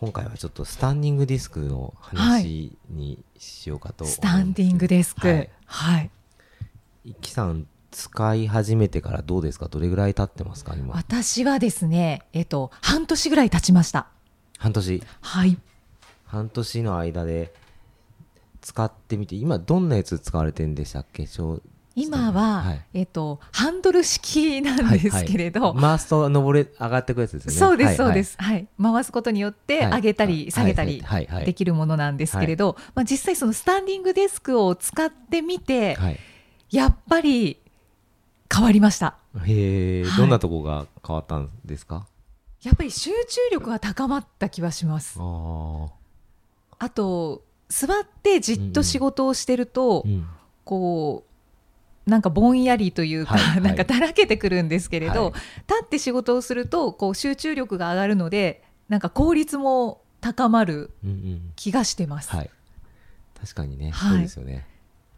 今回はちょっとスタンディングディスクのは話にしようかと思うんですスタンディングデスク。ははいい。いきさん使い始めてからどうですか？どれぐらい経ってますか？今私はですね、えっと、半年ぐらい経ちました。半年？はい。半年の間で使ってみて今どんなやつ使われてるんでしたっけ？今は、はい。えっと、ハンドル式なんですけれど、はいはい。回すと登れ上がってくるやつですよね。そうです、はいそうです。はい。回すことによって、はい。上げたり、下げたりはいはいできるものなんですけれど、まあ、実際そのスタンディングデスクを使ってみて、はい。やっぱり変わりました。へえ、はい。どんなとこが変わったんですか？やっぱり集中力が高まった気はします。ああと座ってじっと仕事をしてると、あうん。こうなんかぼんやりというか、はいはい。なんかだらけてくるんですけれど、はい。立って仕事をするとこう集中力が上がるのでなんか効率も高まるうんうん。気がしてます、はい。確かにね、はい。そうですよね。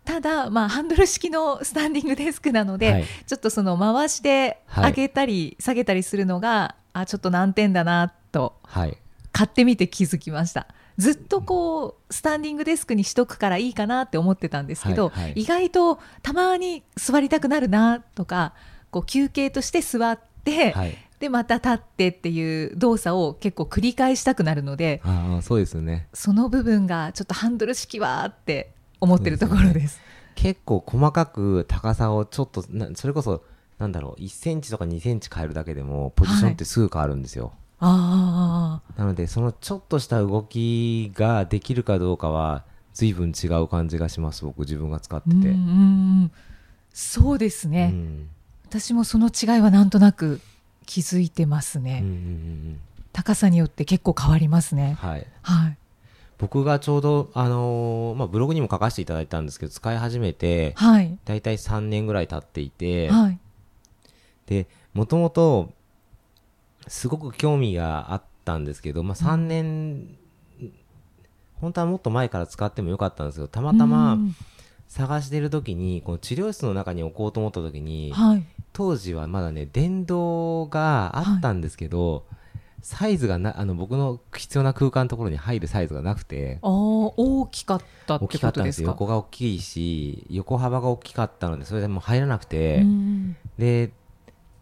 ただ、まあ、ハンドル式のスタンディングデスクなので、はい。ちょっとその回してはい。上げたり下げたりするのが、あちょっと難点だなとはい。買ってみて気づきましたずっとこうスタンディングデスクにしとくからいいかなって思ってたんですけど、はいはい。意外とたまに座りたくなるなとかこう休憩として座って、はい。でまた立ってっていう動作を結構繰り返したくなるのでああそうですよね。その部分がちょっとハンドル式はって思ってるところです。結構細かく高さをちょっとなそれこそなんだろう1センチとか2センチ変えるだけでもポジションってすぐ変わるんですよ、ああなのでそのちょっとした動きができるかどうかは随分違う感じがします僕自分が使ってて、うんそうですね、うん。私もその違いはなんとなく気づいてますね、うんうんうんうん。高さによって結構変わりますね。はい。はい。僕がちょうど、あのーまあ、ブログにも書かせていただいたんですけど使い始めてはい。大体3年ぐらい経っていて、はい。でもともとすごく興味があったんですけど、まあ、3年、本当はもっと前から使ってもよかったんですけどたまたまうん。探してる時にこの治療室の中に置こうと思った時にはい。当時はまだね電動があったんですけど、サイズがなあの僕の必要な空間のところに入るサイズがなくてあー大きかったって大きかったんでよことですすか横が大きいし横幅が大きかったのでそれでもう入らなくて、うん。で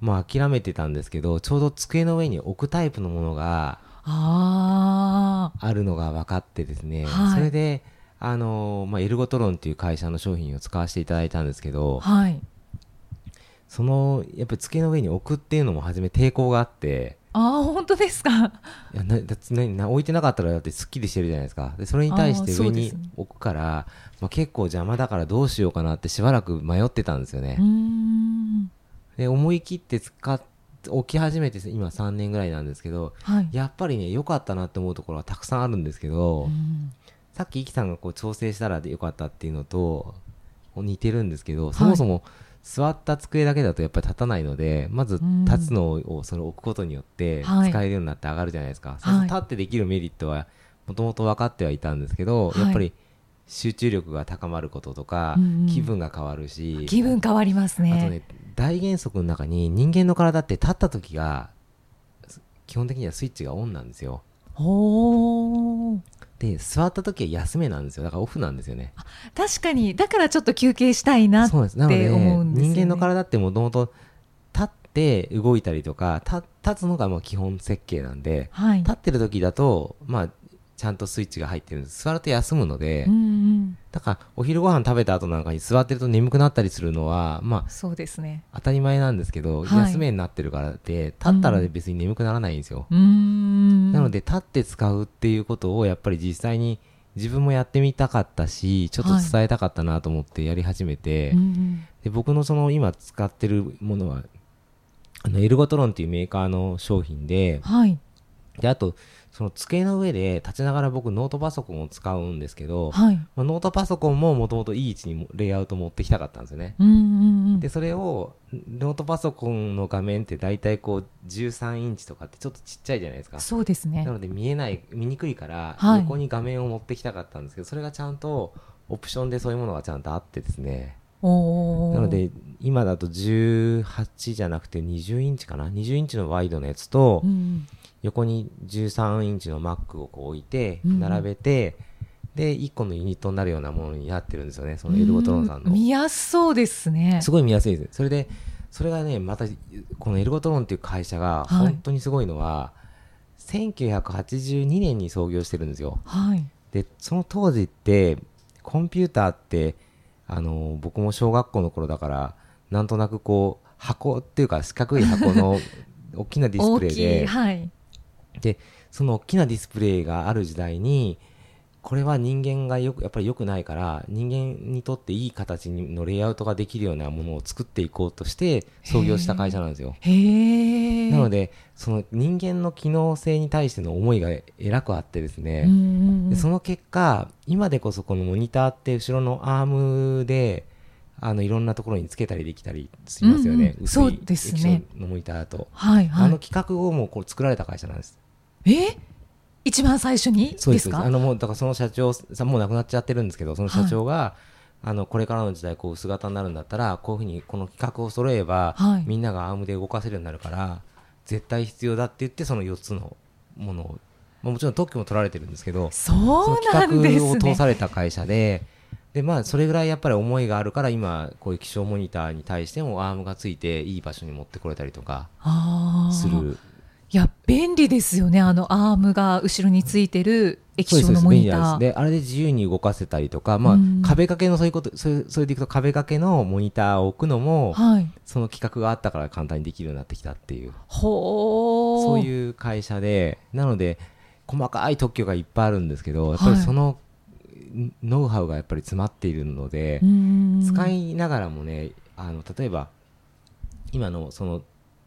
もう諦めてたんですけどちょうど机の上に置くタイプのものがああるのが分かってですね、はい。それであの、まあ、エルゴトロンっていう会社の商品を使わせていただいたんですけどあはい。そのやっぱり机の上に置くっていうのも初め抵抗があってああ本当ですか？いやなだなな置いてなかったらだってすっきりしてるじゃないですか。でそれに対して上に置くから、まあ、結構邪魔だからどうしようかなってしばらく迷ってたんですよね、で思い切って使っ置き始めて今3年ぐらいなんですけどはい。やっぱりね良かったなって思うところはたくさんあるんですけど、うん。さっきイキさんがこう調整したらで良かったっていうのと似てるんですけど、そもそも座った机だけだとやっぱり立たないのでまずうん立つのをその置くことによって使はい。えるようになって上がるじゃないですか、はい。立ってできるメリットはもともと分かってはいたんですけど、はい。やっぱり集中力が高まることとか、うんうん。気分が変わるし。気分変わりますね。あとね大原則の中に人間の体って立った時が基本的にはスイッチがオンなんですよ。で座った時は休めなんですよ。だからオフなんですよね。確かに。だからちょっと休憩したいなって思うんですよ、ね、人間の体ってもともと立って動いたりとか立立つのがまあ基本設計なんではい。立ってる時だとまあちゃんとスイッチが入ってるんです。座ると休むので、うんうん。だからお昼ご飯食べた後なんかに座ってると眠くなったりするのはまあそうですね。当たり前なんですけど、はい。休めになってるからで立ったら別に眠くならないんですよ、うーん。なので立って使うっていうことをやっぱり実際に自分もやってみたかったしちょっと伝えたかったなと思ってやり始めて、うんうん。で僕のその今使ってるものはあのエルゴトロンっていうメーカーの商品ではい。であとその机の上で立ちながら僕ノートパソコンを使うんですけど、はい。まあ、ノートパソコンももともといい位置にレイアウト持ってきたかったんですよね。うんうんうん。でそれをノートパソコンの画面って大体こう13インチとかってちょっとちっちゃいじゃないですか。そうですねな。ので見えない見にくいからはい横に画面を持ってきたかったんですけど、それがちゃんとオプションでそういうものがちゃんとあってですね。なので今だと18じゃなくて20インチかな？20インチのワイドのやつとうん横に13インチの Mac をこう置いてうん並べて、で1個のユニットになるようなものになってるんですよねそのエルゴトロンさんのうん見やすそうですね。すごい見やすいですそれでそれがねまたこのエルゴトロンっていう会社がはい本当にすごいのは、1982年に創業してるんですよはい。でその当時ってコンピューターってあの僕も小学校の頃だからなんとなくこう箱っていうか四角い箱の 大きなディス。プレイではい。でその大きなディスプレイがある時代にこれは人間がよくやっぱり良くないから人間にとっていい形のレイアウトができるようなものを作っていこうとして創業した会社なんですよ。なのでその人間の機能性に対しての思いがえらくあってですね、でその結果今でこそこのモニターって後ろのアームであのいろんなところにつけたりできたりしますよね、うんうん。薄い液晶のモニターだと、はいはい。あの。企画をもうこう作られた会社なんですえ？一番最初に？そうです。か？あのもうだからその社長さんもう亡くなっちゃってるんですけどその社長が、あのこれからの時代こう薄型になるんだったらこういうふうにこの企画を揃えれば、はい。みんながアームで動かせるようになるから絶対必要だって言ってその4つのものを、まあ、もちろん特許も取られてるんですけどそうなんです企画を通ね。された会社で、でまあ、それぐらいやっぱり思いがあるから、今、こういう気象モニターに対してもアームがついて、いい場所に持ってこれたりとか。する、いや便利ですよね。あのアームが後ろについてる液晶のモニター。であれで自由に動かせたりとか、まあうん、壁掛けのそういうこと、それそれでいくと、壁掛けのモニターを置くのも、はい。その企画があったから簡単にできるようになってきたっていう、ほう。そういう会社で、なので、細かい特許がいっぱいあるんですけど、やっぱりはいそのノウハウがやっぱり詰まっているので、うん使いながらもねあの例えば今のその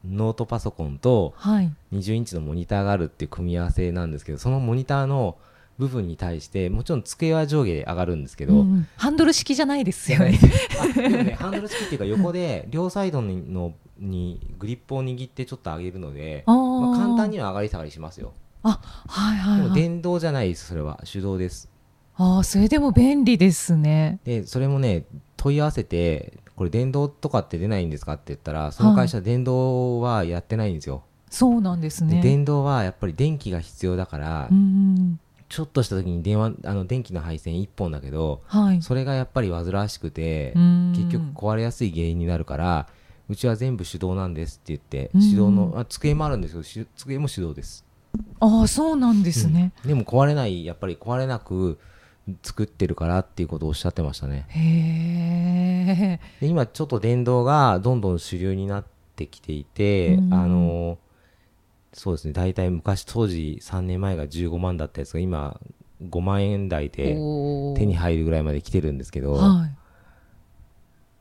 ノートパソコンとはい。20インチのモニターがあるっていう組み合わせなんですけどそのモニターの部分に対してもちろん机は上下で上がるんですけど、うんうんハンドル式じゃないですよね。ねハンドル式っていうか横で両サイドにのにグリップを握ってちょっと上げるので、まあ、簡単には上がり下がりしますよあ、はいはいでもはい。電動じゃないですそれは手動ですああ、それでも便利ですね。でそれもね問い合わせてこれ電動とかって出ないんですかって言ったらその会社電動はやってないんですよ、そうなんですね。で電動はやっぱり電気が必要だから、うんうん。ちょっとした時に電話あの電気の配線1本だけどはい。それがやっぱり煩わしくてうん結局壊れやすい原因になるからうちは全部手動なんですって言ってうん手動のあ机もあるんですけどし机も手動ですああ、そうなんですね。でも壊れないやっぱり壊れなく作ってるからっていうことをおっしゃってましたね。へ今ちょっと電動がどんどん主流になってきていて、うん。あのそうですね大体昔当時3年前が15万だったやつが今5万円台で手に入るぐらいまで来てるんですけど、はい。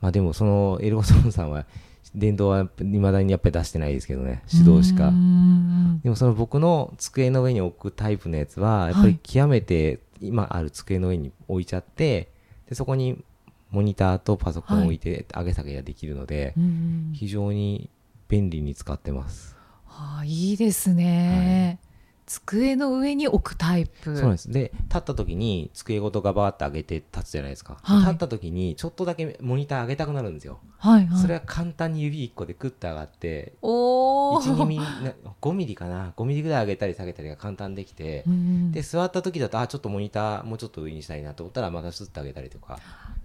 まあでもそのエルゴソンさんは電動はいまだにやっぱり出してないですけどね。手動しうかん。でもその僕の机の上に置くタイプのやつはやっぱり極めて今ある机の上に置いちゃってでそこにモニターとパソコンを置いて上げ下げができるので、うん非常に便利に使ってます。ああ、いいですね。机の上に置くタイプ。そうです。で、立った時に机ごとガバーって上げて立つじゃないですか。はい立った時にちょっとだけモニター上げたくなるんですよ。はいはい。それは簡単に指1個でクッと上がって、おお。1、2ミリな、5ミリかな、5ミリぐらい上げたり下げたりが簡単できて、うんで、座った時だと、あ、ちょっとモニターもうちょっと上にしたいなと思ったら、またスッと上げたりとか。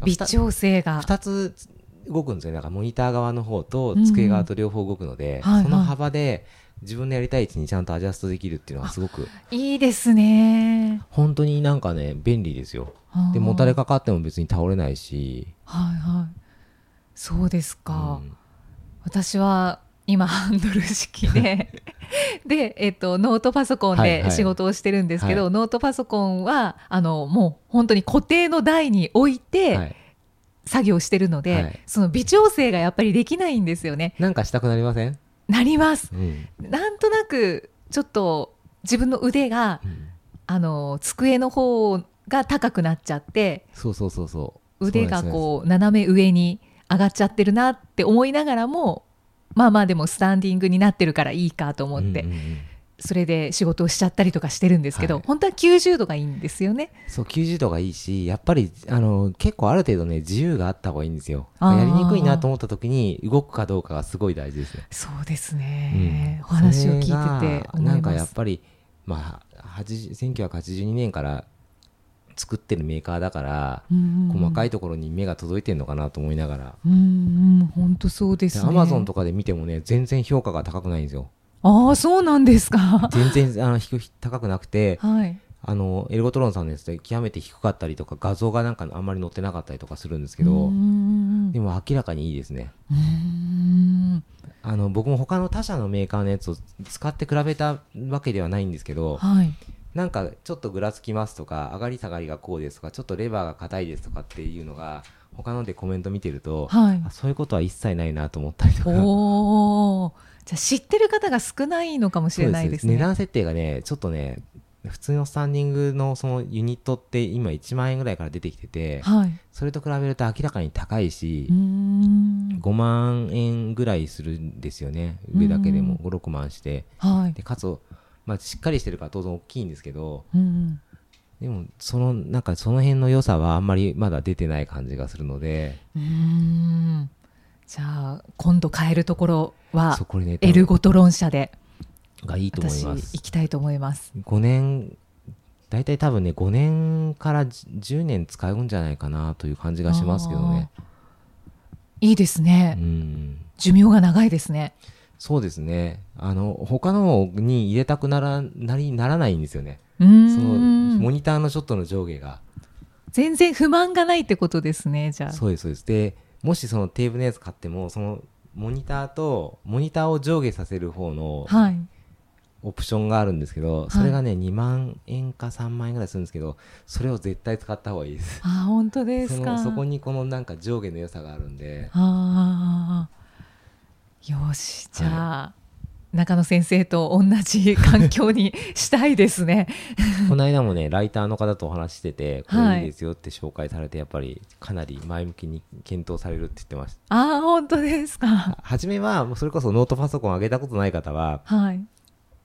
微調整が。2つ動くんですよね。なんかモニター側の方と机側と両方動くので、うんはいはいその幅で自分のやりたい位置にちゃんとアジャストできるっていうのはすごく、いいですね。本当になんかね、便利ですよ。で、もたれかかっても別に倒れないし、はいはい。そうですか。うん私は今ハンドル式で で、えっと、ノートパソコンはいはいで仕事をしてるんですけど、はノートパソコンはあのもう本当に固定の台に置いはてい。作業してるので、はいその微調整がやっぱりできないんですよね。なんかしたくなりません？なります。うん。なんとなくちょっと自分の腕がうんあの机の方が高くなっちゃってそうそうそうそう腕がこう斜め上に上がっちゃってるなって思いながらもまあまあでもスタンディングになってるからいいかと思って、うんうんうんそれで仕事をしちゃったりとかしてるんですけど、はい本当は90度がいいんですよね。そう90度がいいしやっぱりあの結構ある程度ね自由があった方がいいんですよやりにくいなと思った時に動くかどうかがすごい大事ですねそうですね、うんお話を聞いててないんか。やっぱり、まあ、80 1982年から作ってるメーカーだから、細かい。いところに目が届いてるのかなと思いながら、本当そうですね。アマゾンとかで見てもね全然評価が高くないんですよああ、そうなんですか。全然あの低く高くなくてはい。あのエルゴトロンさんのやつで極めて低かったりとか画像がなんかあんまり載ってなかったりとかするんですけど、うんでも明らかにいいですねうんあの僕も他の他社のメーカーのやつを使って比べたわけではないんですけどはい。なんかちょっとぐらつきますとか上がり下がりがこうですとかちょっとレバーが硬いですとかっていうのが他のでコメント見てると、はいあ。そういうことは一切ないなと思ったりとか。じゃあ知ってる方が少ないのかもしれないですね。値段設定がねちょっとね普通のスタンディングのそのユニットって今1万円ぐらいから出てきててはい。それと比べると明らかに高いしうーん。5万円ぐらいするんですよね上だけでも56万してはい。でかつ、まあ、しっかりしてるから当然大きいんですけどうん。でもそのなんかその辺の良さはあんまりまだ出てない感じがするのでうーん。じゃあ今度変えるところはエルゴトロン社でがいいと思い私ます行きたいと思います。5年大体多分ね5年から10年使うんじゃないかなという感じがしますけどねいいですうね。ん寿命が長いですね。そうですねあの他のに入れたくならなりならないんですよねそのん。モニターのショットの上下が全然不満がないってことですね。じゃあ。そうですそうですでもしそのテーブルのやつ買ってもそのモニターとモニターを上下させる方のはい。オプションがあるんですけど、それがね2万円か3万円ぐらいするんですけどそれを絶対使った方がいいですあ本当ですか。そのそこにこのなんか上下の良さがあるんでああ。よし、じゃあ、中野先生と同じ環境にしたいですね。この間もねライターの方とお話ししててこはいれいいですよって紹介されてやっぱりかなり前向きに検討されるって言ってましたああ、本当ですか。初めはもうそれこそノートパソコン上げたことない方ははい。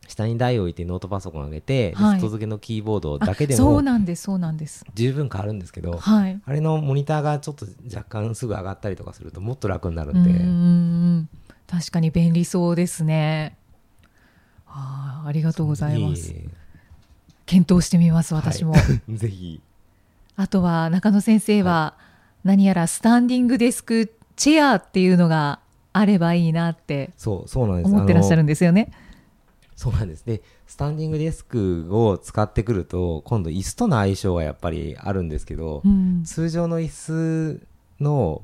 下に台を置いてノートパソコン上げて、はい外付けのキーボードあだけでそうもなんです、そうなんです。十分変わるんですけど、はい。あれのモニターがちょっと若干すぐ上がったりとかするともっと楽になるうんで、確かに便利そうですね。ああ、ありがとうございます。検討してみます、私も。え ぜひあとは中野先生は何やらスタンディングデスクチェアっていうのがあればいいなってそうそうなんです思ってらっしゃるんですよね。そうなんですでスタンディングデスクを使ってくると今度椅子との相性がやっぱりあるんですけど、うん、通常の椅子の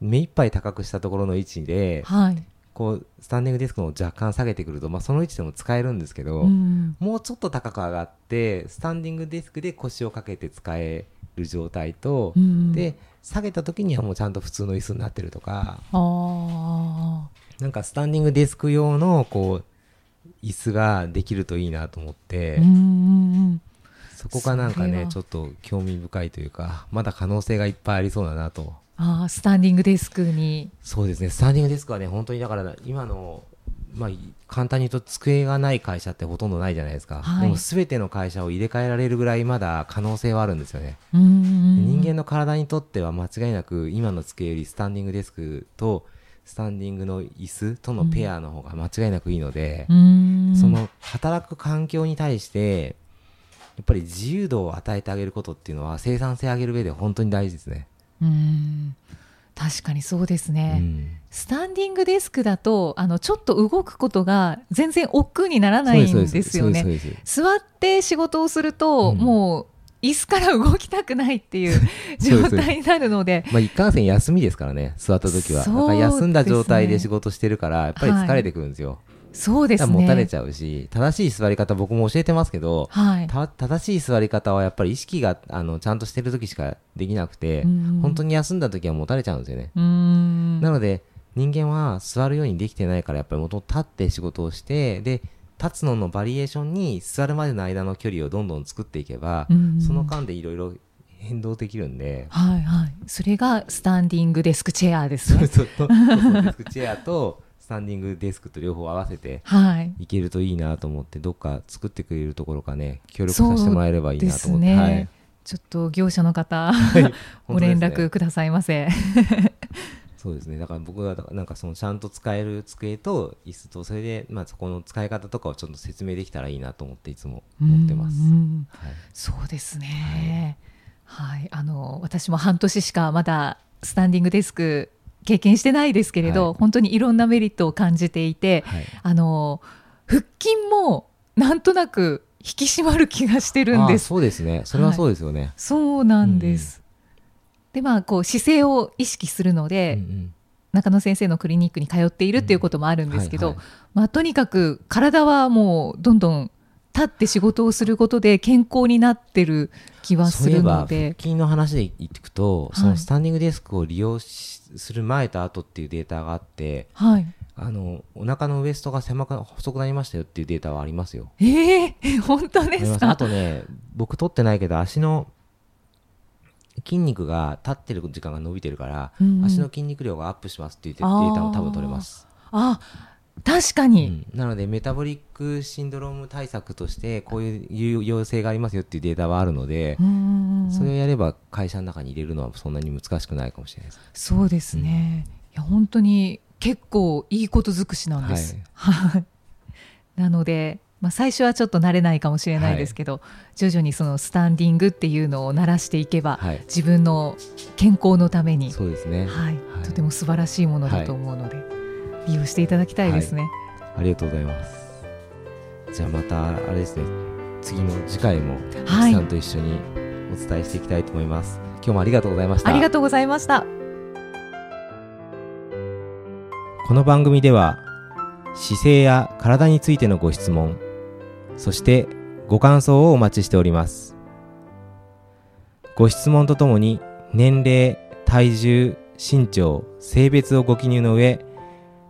目いっぱい高くしたところの位置ではい。こうスタンディングデスクの若干下げてくると、まあ、その位置でも使えるんですけど、うん、もうちょっと高く上がってスタンディングデスクで腰をかけて使える状態と、うん、で下げた時にはもうちゃんと普通の椅子になってるとかあなんかスタンディングデスク用のこう椅子ができるといいなと思って、あ、うんうん。そこがなんかねちょっと興味深いというかまだ可能性がいっぱいありそうだなとあースタンディングデスクに。そうですね。スタンディングデスクはね本当にだから今のまあ簡単に言うと机がない会社ってほとんどないじゃないですか、はい。でも全ての会社を入れ替えられるぐらいまだ可能性はあるんですよね、人間の体にとっては間違いなく今の机よりスタンディングデスクとスタンディングの椅子とのペアの方が間違いなくいいので、うん。その働く環境に対してやっぱり自由度を与えてあげることっていうのは生産性を上げる上で本当に大事ですね。うん。確かにそうですね。うん。スタンディングデスクだとあのちょっと動くことが全然億劫にならないんですよね。座って仕事をすると、うん。もう椅子から動きたくないっていう 状態になるので。まあ一貫性休みですからね。座った時は、そうだから休んだ状態で仕事してるからやっぱり疲れてくるんですよ、そうですだからもたれね。ちゃうし正しい座り方僕も教えてますけどはい。た正しい座り方はやっぱり意識があのちゃんとしてる時しかできなくて、うん本当に休んだ時はもたれちゃうんですよね、うん。なので人間は座るようにできてないからやっぱり元々立って仕事をしてで立つののバリエーションに座るまでの間の距離をどんどん作っていけば、うんその間でいろいろ変動できるんで、はいはい。それがスタンディングデスクチェアですね。そうそう。そうデスクチェアとスタンディングデスクと両方合わせてはい。いけるといいなと思ってどっか作ってくれるところかね協力させてもらえればいいなと思って、ね。はい。ちょっと業者の方 本ご連絡くださいませ。そうですね。だから僕はなんかそのちゃんと使える机と椅子とそれでまあそこの使い方とかをちょっと説明できたらいいなと思っていつも思ってます、そうですね。はい、あの私も半年しかまだスタンディングデスク経験してないですけれど、はい。本当にいろんなメリットを感じていてはい。あの腹筋もなんとなく引き締まる気がしてるんです。あそうですね。それはそうですよね、そうなんです、でまあこう姿勢を意識するので、うんうん。中野先生のクリニックに通っているっていうこともあるんですけど、はいはい。まあ、とにかく体はもうどんどん立って仕事をすることで健康になってる気はするそういえば腹ので筋の話で言っていくと、いそのスタンディングデスクを利用しする前と後っていうデータがあってはい。あのお腹のウエストが狭く細くなりましたよっていうデータはありますよ。ええ本当ですすか？あとね僕取ってないけど足の筋肉が立ってる時間が伸びてるから、うんうん。足の筋肉量がアップしますっていうデータも多分取れます、あ確かうに、ん。なのでメタボリックシンドローム対策としてこういう有用性がありますよっていうデータはあるのでう、んそれをやれば会社の中に入れるのはそんなに難しくないかもしれないです。そうですね、いや本当に結構いいこと尽くしなんです、はい、なので、まあ、最初はちょっと慣れないかもしれないですけど、徐々にそのスタンディングっていうのを慣らしていけば、はい。自分の健康のために、そうですね、はい。はい。とても素晴らしいものだと思うので、利用していただきたいですね。ありがとうございます。じゃあまたあれですね。次の次回もはい。岸さんと一緒にお伝えしていきたいと思います、今日もありがとうございました。ありがとうございました。この番組では姿勢や体についてのご質問そしてご感想をお待ちしております。ご質問とともに年齢体重身長性別をご記入の上